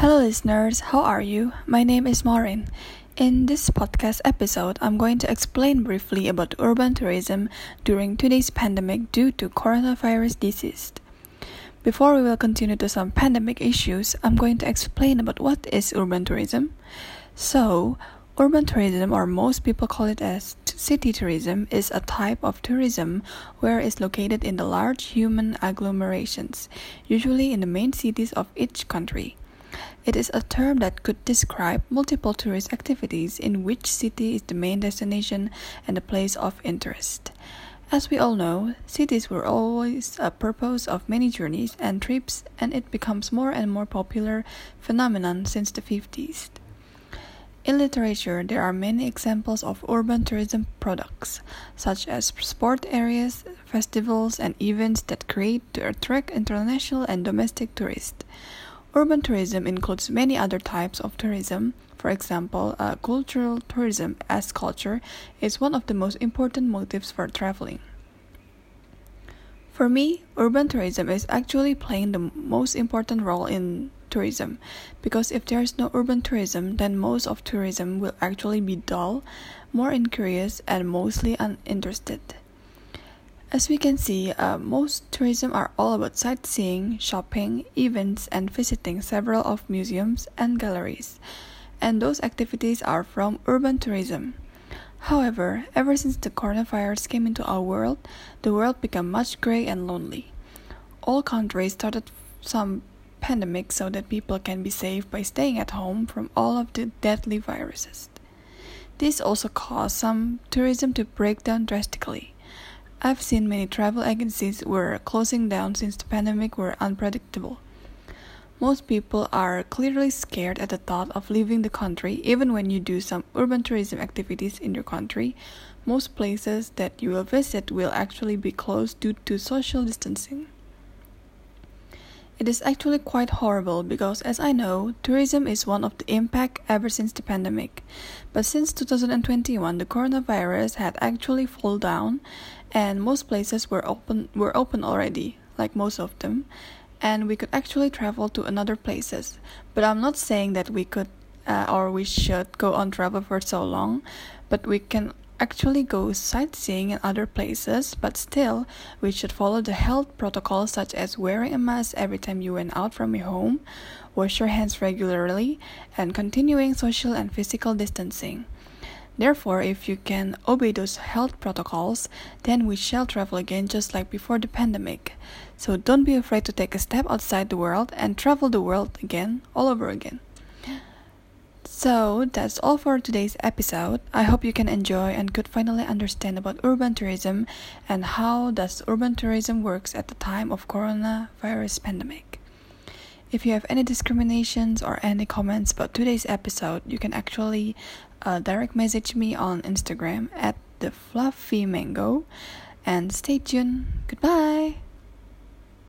Hello, listeners. How are you? My name is Maureen. In this podcast episode, I'm going to explain briefly about urban tourism during today's pandemic due to coronavirus disease. Before we will continue to some pandemic issues, I'm going to explain about what is urban tourism. So, urban tourism, or most people call it as city tourism, is a type of tourism where it's located in the large human agglomerations, usually in the main cities of each country. It is a term that could describe multiple tourist activities in which city is the main destination and the place of interest. As we all know, cities were always a purpose of many journeys and trips, and it becomes more and more popular phenomenon since the 50s. In literature, there are many examples of urban tourism products, such as sport areas, festivals, and events that create to attract international and domestic tourists. Urban tourism includes many other types of tourism. For example, uh, cultural tourism, as culture, is one of the most important motives for traveling. For me, urban tourism is actually playing the most important role in tourism because if there is no urban tourism, then most of tourism will actually be dull, more incurious, and mostly uninterested. As we can see, uh, most tourism are all about sightseeing, shopping, events, and visiting several of museums and galleries. And those activities are from urban tourism. However, ever since the coronavirus came into our world, the world became much gray and lonely. All countries started some pandemic so that people can be safe by staying at home from all of the deadly viruses. This also caused some tourism to break down drastically. I've seen many travel agencies were closing down since the pandemic were unpredictable. Most people are clearly scared at the thought of leaving the country, even when you do some urban tourism activities in your country. Most places that you will visit will actually be closed due to social distancing. It is actually quite horrible because, as I know, tourism is one of the impact ever since the pandemic. But since 2021, the coronavirus had actually fallen down, and most places were open were open already, like most of them, and we could actually travel to another places. But I'm not saying that we could uh, or we should go on travel for so long, but we can actually go sightseeing in other places, but still, we should follow the health protocols such as wearing a mask every time you went out from your home, wash your hands regularly, and continuing social and physical distancing. Therefore, if you can obey those health protocols, then we shall travel again just like before the pandemic. So don't be afraid to take a step outside the world and travel the world again, all over again. So that's all for today's episode. I hope you can enjoy and could finally understand about urban tourism and how does urban tourism works at the time of coronavirus pandemic. If you have any discriminations or any comments about today's episode, you can actually uh, direct message me on Instagram at the fluffy mango. And stay tuned. Goodbye.